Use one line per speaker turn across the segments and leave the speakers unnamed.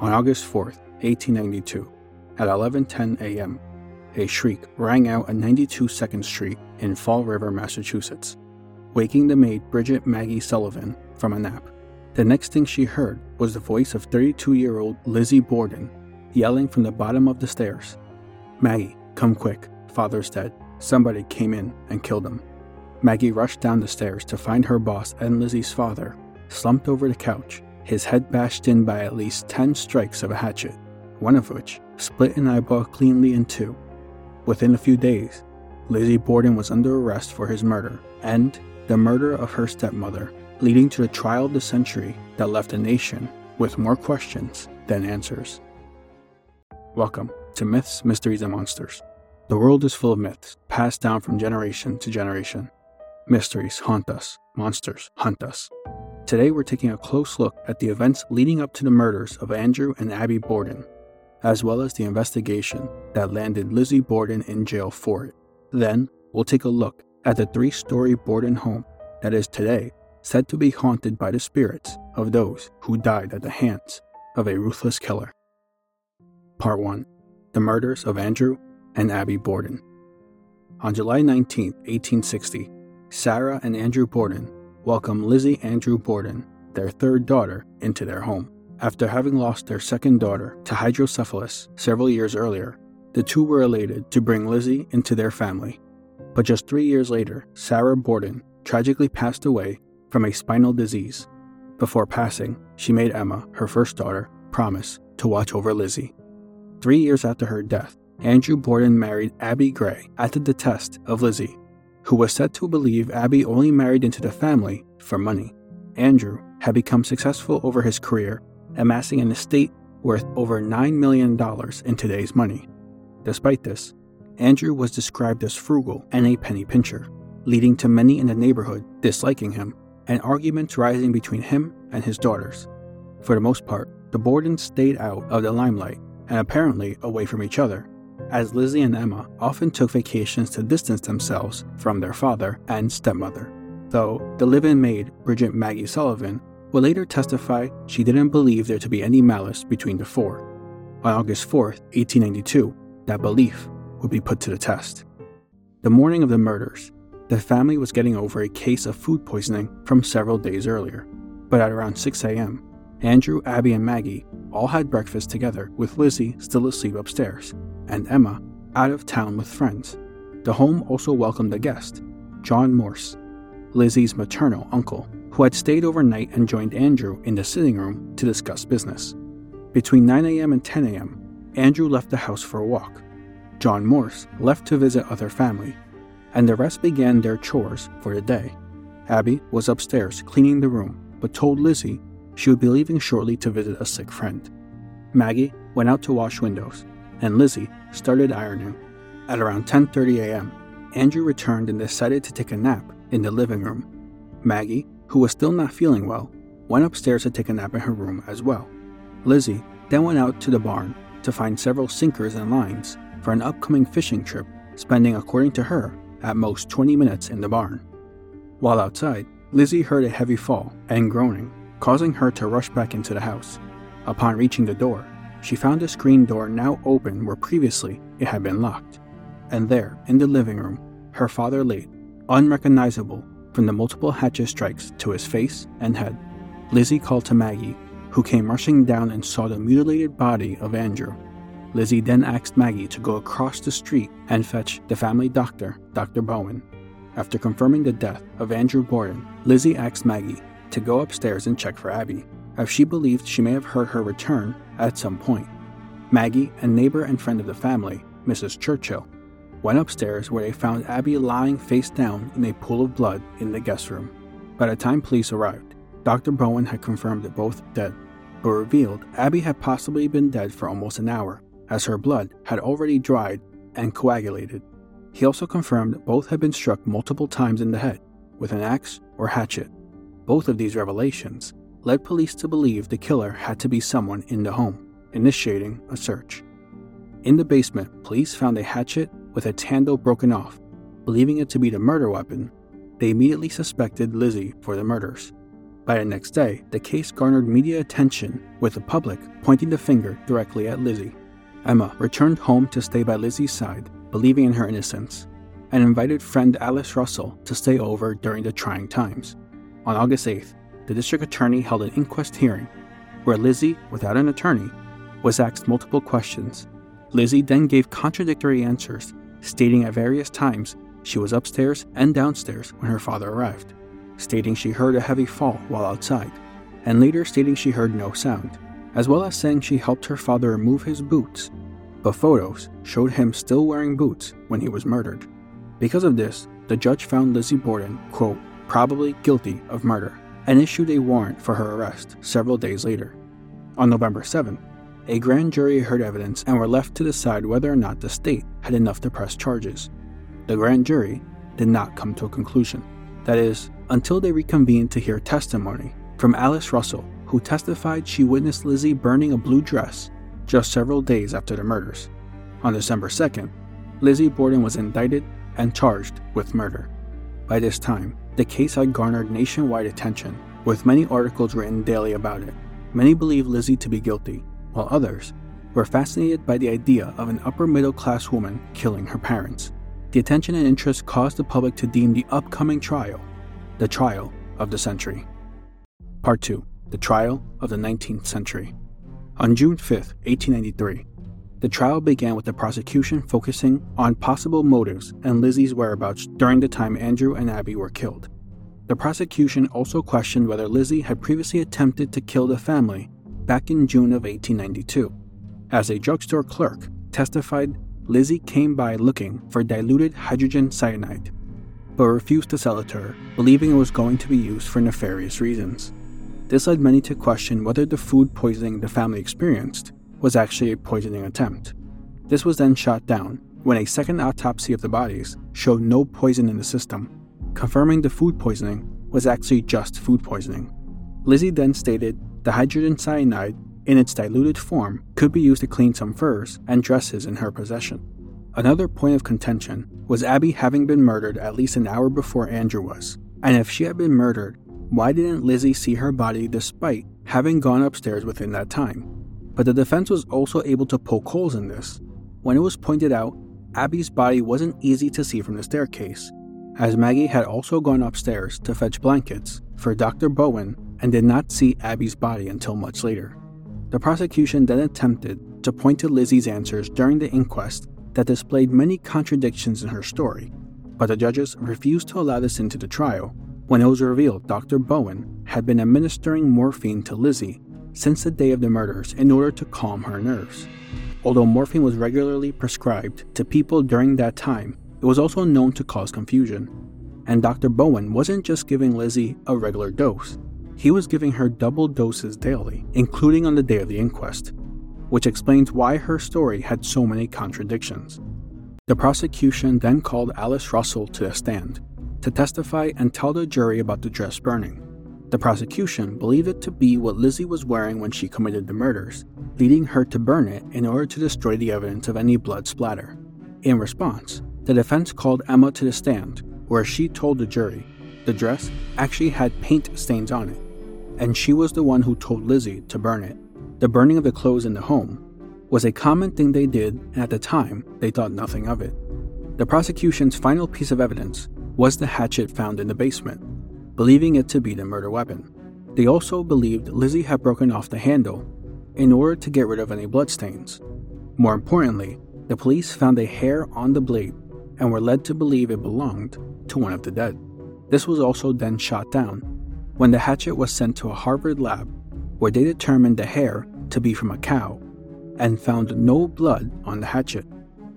On August 4, 1892, at 11:10 a.m., a shriek rang out on 92 2nd Street in Fall River, Massachusetts, waking the maid Bridget Maggie Sullivan from a nap. The next thing she heard was the voice of 32 year old Lizzie Borden yelling from the bottom of the stairs Maggie, come quick, father's dead. Somebody came in and killed him. Maggie rushed down the stairs to find her boss and Lizzie's father slumped over the couch, his head bashed in by at least 10 strikes of a hatchet, one of which split an eyeball cleanly in two. Within a few days, Lizzie Borden was under arrest for his murder and the murder of her stepmother, leading to the trial of the century that left the nation with more questions than answers. Welcome to Myths, Mysteries, and Monsters. The world is full of myths, passed down from generation to generation. Mysteries haunt us, monsters hunt us. Today we're taking a close look at the events leading up to the murders of Andrew and Abby Borden, as well as the investigation that landed Lizzie Borden in jail for it. Then we'll take a look at the three story Borden home that is today said to be haunted by the spirits of those who died at the hands of a ruthless killer. Part 1 The Murders of Andrew and Abby Borden. On July 19, 1860, Sarah and Andrew Borden welcomed Lizzie Andrew Borden, their third daughter, into their home. After having lost their second daughter to hydrocephalus several years earlier, the two were elated to bring Lizzie into their family. But just three years later, Sarah Borden tragically passed away from a spinal disease. Before passing, she made Emma, her first daughter, promise to watch over Lizzie. Three years after her death, Andrew Borden married Abby Gray at the behest of Lizzie, who was said to believe Abby only married into the family for money. Andrew had become successful over his career amassing an estate worth over $9 million in today's money. Despite this, Andrew was described as frugal and a penny pincher, leading to many in the neighborhood disliking him and arguments rising between him and his daughters. For the most part, the Bordens stayed out of the limelight and apparently away from each other, as Lizzie and Emma often took vacations to distance themselves from their father and stepmother. Though the live in maid, Bridget Maggie Sullivan, would later testify she didn't believe there to be any malice between the four. On August 4, 1892, that belief would be put to the test. The morning of the murders, the family was getting over a case of food poisoning from several days earlier. But at around 6 a.m., Andrew, Abby, and Maggie all had breakfast together with Lizzie still asleep upstairs, and Emma out of town with friends. The home also welcomed a guest, John Morse, Lizzie's maternal uncle, who had stayed overnight and joined Andrew in the sitting room to discuss business. Between 9 a.m. and 10 a.m., Andrew left the house for a walk. John Morse left to visit other family, and the rest began their chores for the day. Abby was upstairs cleaning the room, but told Lizzie she would be leaving shortly to visit a sick friend. Maggie went out to wash windows, and Lizzie started ironing. At around 10:30 a.m., Andrew returned and decided to take a nap in the living room. Maggie who was still not feeling well, went upstairs to take a nap in her room as well. Lizzie then went out to the barn to find several sinkers and lines for an upcoming fishing trip, spending, according to her, at most 20 minutes in the barn. While outside, Lizzie heard a heavy fall and groaning, causing her to rush back into the house. Upon reaching the door, she found a screen door now open where previously it had been locked. And there, in the living room, her father lay, unrecognizable from the multiple hatchet strikes to his face and head. Lizzie called to Maggie, who came rushing down and saw the mutilated body of Andrew. Lizzie then asked Maggie to go across the street and fetch the family doctor, Dr. Bowen. After confirming the death of Andrew Borden, Lizzie asked Maggie to go upstairs and check for Abby, as she believed she may have heard her return at some point. Maggie, a neighbor and friend of the family, Mrs. Churchill, went upstairs where they found Abby lying face down in a pool of blood in the guest room. By the time police arrived, Dr. Bowen had confirmed that both dead, but revealed Abby had possibly been dead for almost an hour, as her blood had already dried and coagulated. He also confirmed both had been struck multiple times in the head with an axe or hatchet. Both of these revelations led police to believe the killer had to be someone in the home, initiating a search. In the basement, police found a hatchet with its handle broken off. Believing it to be the murder weapon, they immediately suspected Lizzie for the murders. By the next day, the case garnered media attention, with the public pointing the finger directly at Lizzie. Emma returned home to stay by Lizzie's side, believing in her innocence, and invited friend Alice Russell to stay over during the trying times. On August 8th, the district attorney held an inquest hearing where Lizzie, without an attorney, was asked multiple questions. Lizzie then gave contradictory answers, stating at various times she was upstairs and downstairs when her father arrived, stating she heard a heavy fall while outside, and later stating she heard no sound, as well as saying she helped her father remove his boots, but photos showed him still wearing boots when he was murdered. Because of this, the judge found Lizzie Borden, quote, probably guilty of murder, and issued a warrant for her arrest several days later. On November 7th, a grand jury heard evidence and were left to decide whether or not the state had enough to press charges. The grand jury did not come to a conclusion. That is, until they reconvened to hear testimony from Alice Russell, who testified she witnessed Lizzie burning a blue dress just several days after the murders. On December 2nd, Lizzie Borden was indicted and charged with murder. By this time, the case had garnered nationwide attention, with many articles written daily about it. Many believed Lizzie to be guilty, while others were fascinated by the idea of an upper middle class woman killing her parents. The attention and interest caused the public to deem the upcoming trial the trial of the century. Part 2 The Trial of the 19th Century. On June 5, 1893, the trial began with the prosecution focusing on possible motives and Lizzie's whereabouts during the time Andrew and Abby were killed. The prosecution also questioned whether Lizzie had previously attempted to kill the family back in June of 1892. As a drugstore clerk testified, Lizzie came by looking for diluted hydrogen cyanide, but refused to sell it to her, believing it was going to be used for nefarious reasons. This led many to question whether the food poisoning the family experienced was actually a poisoning attempt. This was then shot down when a second autopsy of the bodies showed no poison in the system, confirming the food poisoning was actually just food poisoning. Lizzie then stated the hydrogen cyanide, in its diluted form, could be used to clean some furs and dresses in her possession. Another point of contention was Abby having been murdered at least an hour before Andrew was, and if she had been murdered, why didn't Lizzie see her body despite having gone upstairs within that time? But the defense was also able to poke holes in this. When it was pointed out, Abby's body wasn't easy to see from the staircase, as Maggie had also gone upstairs to fetch blankets for Dr. Bowen and did not see Abby's body until much later. The prosecution then attempted to point to Lizzie's answers during the inquest that displayed many contradictions in her story, but the judges refused to allow this into the trial when it was revealed Dr. Bowen had been administering morphine to Lizzie since the day of the murders in order to calm her nerves. Although morphine was regularly prescribed to people during that time, it was also known to cause confusion. And Dr. Bowen wasn't just giving Lizzie a regular dose, he was giving her double doses daily, including on the day of the inquest, which explains why her story had so many contradictions. The prosecution then called Alice Russell to the stand to testify and tell the jury about the dress burning. The prosecution believed it to be what Lizzie was wearing when she committed the murders, leading her to burn it in order to destroy the evidence of any blood splatter. In response, the defense called Emma to the stand, where she told the jury the dress actually had paint stains on it, and she was the one who told Lizzie to burn it. The burning of the clothes in the home was a common thing they did, and at the time, they thought nothing of it. The prosecution's final piece of evidence was the hatchet found in the basement, believing it to be the murder weapon. They also believed Lizzie had broken off the handle in order to get rid of any bloodstains. More importantly, the police found a hair on the blade and were led to believe it belonged to one of the dead. This was also then shot down when the hatchet was sent to a Harvard lab where they determined the hair to be from a cow and found no blood on the hatchet.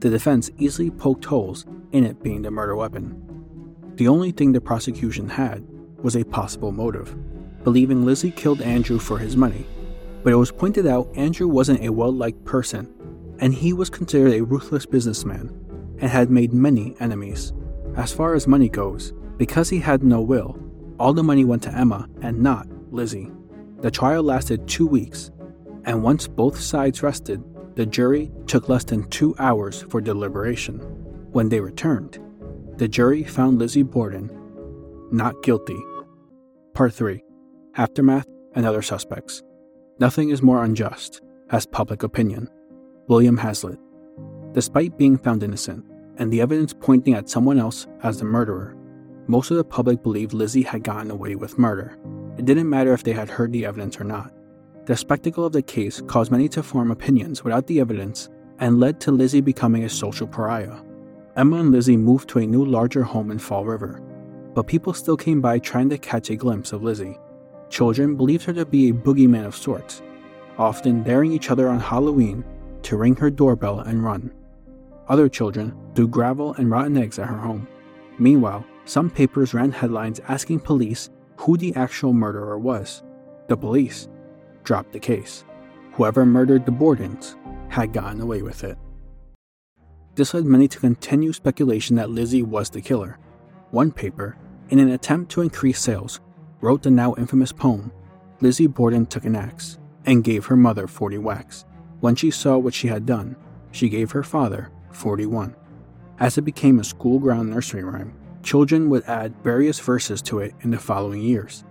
The defense easily poked holes in it being the murder weapon. The only thing the prosecution had was a possible motive, believing Lizzie killed Andrew for his money. But it was pointed out Andrew wasn't a well liked person, and he was considered a ruthless businessman and had made many enemies. As far as money goes, because he had no will, all the money went to Emma and not Lizzie. The trial lasted two weeks, and once both sides rested, the jury took less than two hours for deliberation. When they returned, the jury found Lizzie Borden not guilty. Part 3 aftermath, and other suspects. Nothing is more unjust, as public opinion. William Hazlitt. Despite being found innocent, and the evidence pointing at someone else as the murderer, most of the public believed Lizzie had gotten away with murder. It didn't matter if they had heard the evidence or not. The spectacle of the case caused many to form opinions without the evidence and led to Lizzie becoming a social pariah. Emma and Lizzie moved to a new larger home in Fall River, but people still came by trying to catch a glimpse of Lizzie. Children believed her to be a boogeyman of sorts, often daring each other on Halloween to ring her doorbell and run. Other children threw gravel and rotten eggs at her home. Meanwhile, some papers ran headlines asking police who the actual murderer was. The police dropped the case. Whoever murdered the Bordens had gotten away with it. This led many to continue speculation that Lizzie was the killer. One paper, in an attempt to increase sales, wrote the now infamous poem, Lizzie Borden took an axe and gave her mother 40 whacks. When she saw what she had done, she gave her father 41. As it became a school ground nursery rhyme, children would add various verses to it in the following years.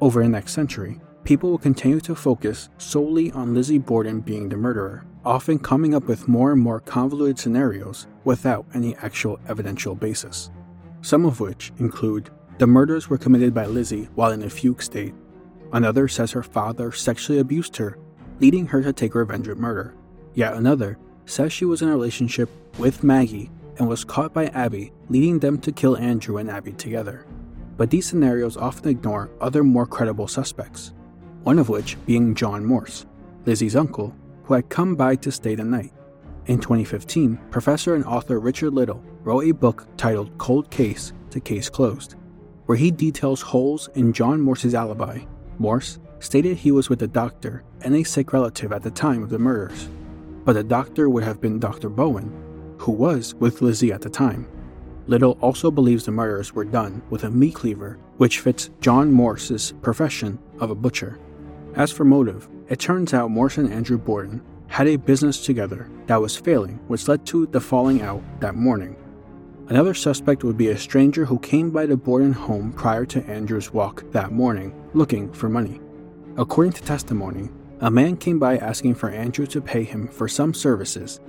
Over the next century, people will continue to focus solely on Lizzie Borden being the murderer often coming up with more and more convoluted scenarios without any actual evidential basis. Some of which include the murders were committed by Lizzie while in a fugue state. Another says her father sexually abused her, leading her to take revenge with murder. Yet another says she was in a relationship with Maggie and was caught by Abby, leading them to kill Andrew and Abby together. But these scenarios often ignore other more credible suspects, one of which being John Morse, Lizzie's uncle, who had come by to stay the night. In 2015, professor and author Richard Little wrote a book titled Cold Case to Case Closed, where he details holes in John Morse's alibi. Morse stated he was with a doctor and a sick relative at the time of the murders, but the doctor would have been Dr. Bowen, who was with Lizzie at the time. Little also believes the murders were done with a meat cleaver, which fits John Morse's profession of a butcher. As for motive, it turns out Morse and Andrew Borden had a business together that was failing, which led to the falling out that morning. Another suspect would be a stranger who came by the Borden home prior to Andrew's walk that morning, looking for money. According to testimony, a man came by asking for Andrew to pay him for some services,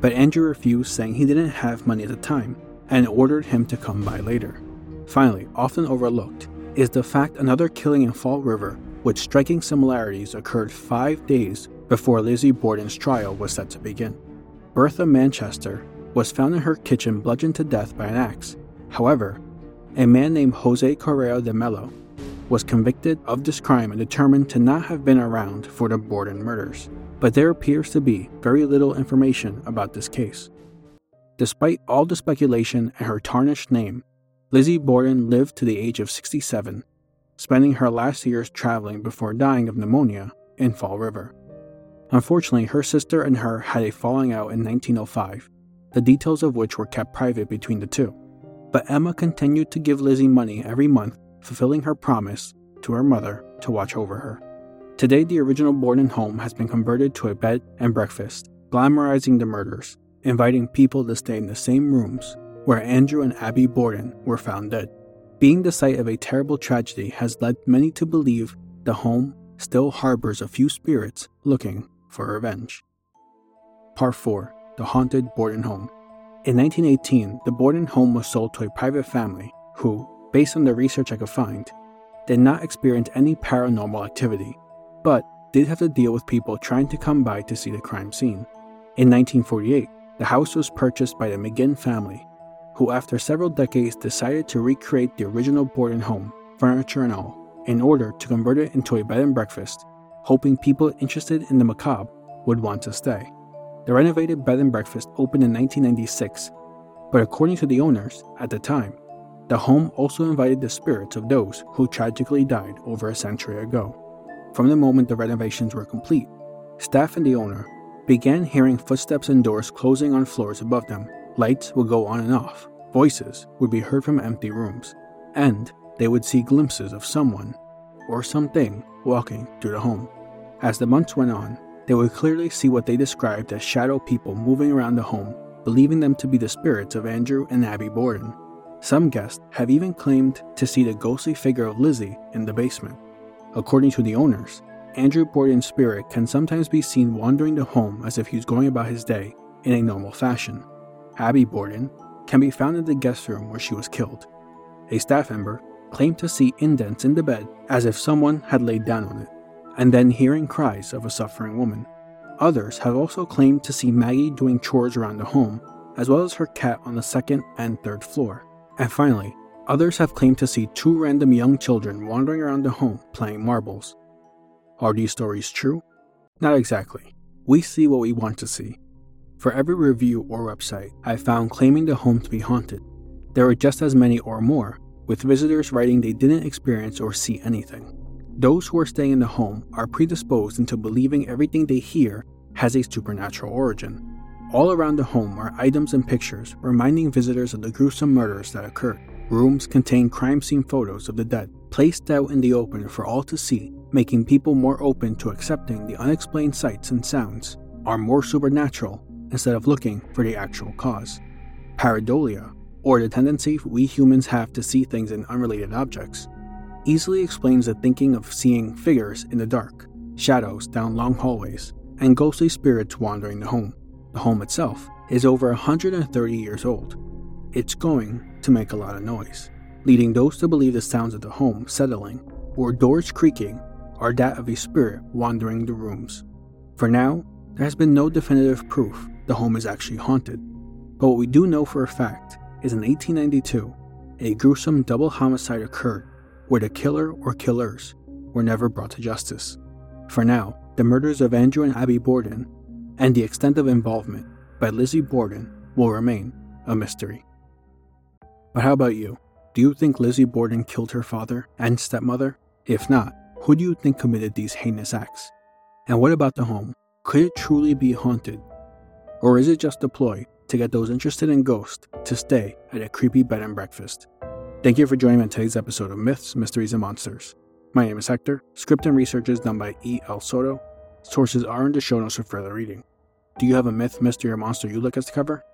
but Andrew refused, saying he didn't have money at the time and ordered him to come by later. Finally, often overlooked, is the fact another killing in Fall River with striking similarities occurred five days before Lizzie Borden's trial was set to begin. Bertha Manchester was found in her kitchen bludgeoned to death by an axe. However, a man named Jose Correa de Mello was convicted of this crime and determined to not have been around for the Borden murders. But there appears to be very little information about this case. Despite all the speculation and her tarnished name, Lizzie Borden lived to the age of 67 spending her last years traveling before dying of pneumonia in Fall River. Unfortunately, her sister and her had a falling out in 1905, the details of which were kept private between the two. But Emma continued to give Lizzie money every month, fulfilling her promise to her mother to watch over her. Today, the original Borden home has been converted to a bed and breakfast, glamorizing the murders, inviting people to stay in the same rooms where Andrew and Abby Borden were found dead. Being the site of a terrible tragedy has led many to believe the home still harbors a few spirits looking for revenge. Part 4 The Haunted Borden Home. In 1918, the Borden home was sold to a private family who, based on the research I could find, did not experience any paranormal activity, but did have to deal with people trying to come by to see the crime scene. In 1948, the house was purchased by the McGinn family who, after several decades, decided to recreate the original Borden home, furniture and all, in order to convert it into a bed and breakfast, hoping people interested in the macabre would want to stay. The renovated bed and breakfast opened in 1996, but according to the owners at the time, the home also invited the spirits of those who tragically died over a century ago. From the moment the renovations were complete, staff and the owner began hearing footsteps and doors closing on floors above them Lights would go on and off, voices would be heard from empty rooms, and they would see glimpses of someone or something walking through the home. As the months went on, they would clearly see what they described as shadow people moving around the home, believing them to be the spirits of Andrew and Abby Borden. Some guests have even claimed to see the ghostly figure of Lizzie in the basement. According to the owners, Andrew Borden's spirit can sometimes be seen wandering the home as if he was going about his day in a normal fashion. Abby Borden can be found in the guest room where she was killed. A staff member claimed to see indents in the bed as if someone had laid down on it, and then hearing cries of a suffering woman. Others have also claimed to see Maggie doing chores around the home, as well as her cat on the second and third floor. And finally, others have claimed to see two random young children wandering around the home playing marbles. Are these stories true? Not exactly. We see what we want to see. For every review or website I found claiming the home to be haunted, there are just as many or more, with visitors writing they didn't experience or see anything. Those who are staying in the home are predisposed into believing everything they hear has a supernatural origin. All around the home are items and pictures reminding visitors of the gruesome murders that occurred. Rooms contain crime scene photos of the dead, placed out in the open for all to see making people more open to accepting the unexplained sights and sounds, are more supernatural instead of looking for the actual cause. Pareidolia, or the tendency we humans have to see things in unrelated objects, easily explains the thinking of seeing figures in the dark, shadows down long hallways, and ghostly spirits wandering the home. The home itself is over 130 years old. It's going to make a lot of noise, leading those to believe the sounds of the home settling or doors creaking are that of a spirit wandering the rooms. For now, there has been no definitive proof the home is actually haunted, but what we do know for a fact is in 1892, a gruesome double homicide occurred where the killer or killers were never brought to justice. For now, the murders of Andrew and Abby Borden and the extent of involvement by Lizzie Borden will remain a mystery. But how about you? Do you think Lizzie Borden killed her father and stepmother? If not, who do you think committed these heinous acts? And what about the home? Could it truly be haunted? Or is it just a ploy to get those interested in ghosts to stay at a creepy bed and breakfast? Thank you for joining me on today's episode of Myths, Mysteries, and Monsters. My name is Hector. Script and research is done by E. L. Soto. Sources are in the show notes for further reading. Do you have a myth, mystery, or monster you'd like us to cover?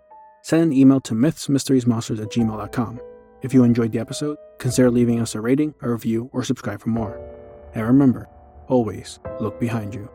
Send an email to mythsmysteriesmonsters at gmail.com. If you enjoyed the episode, consider leaving us a rating, a review, or subscribe for more. And remember, always look behind you.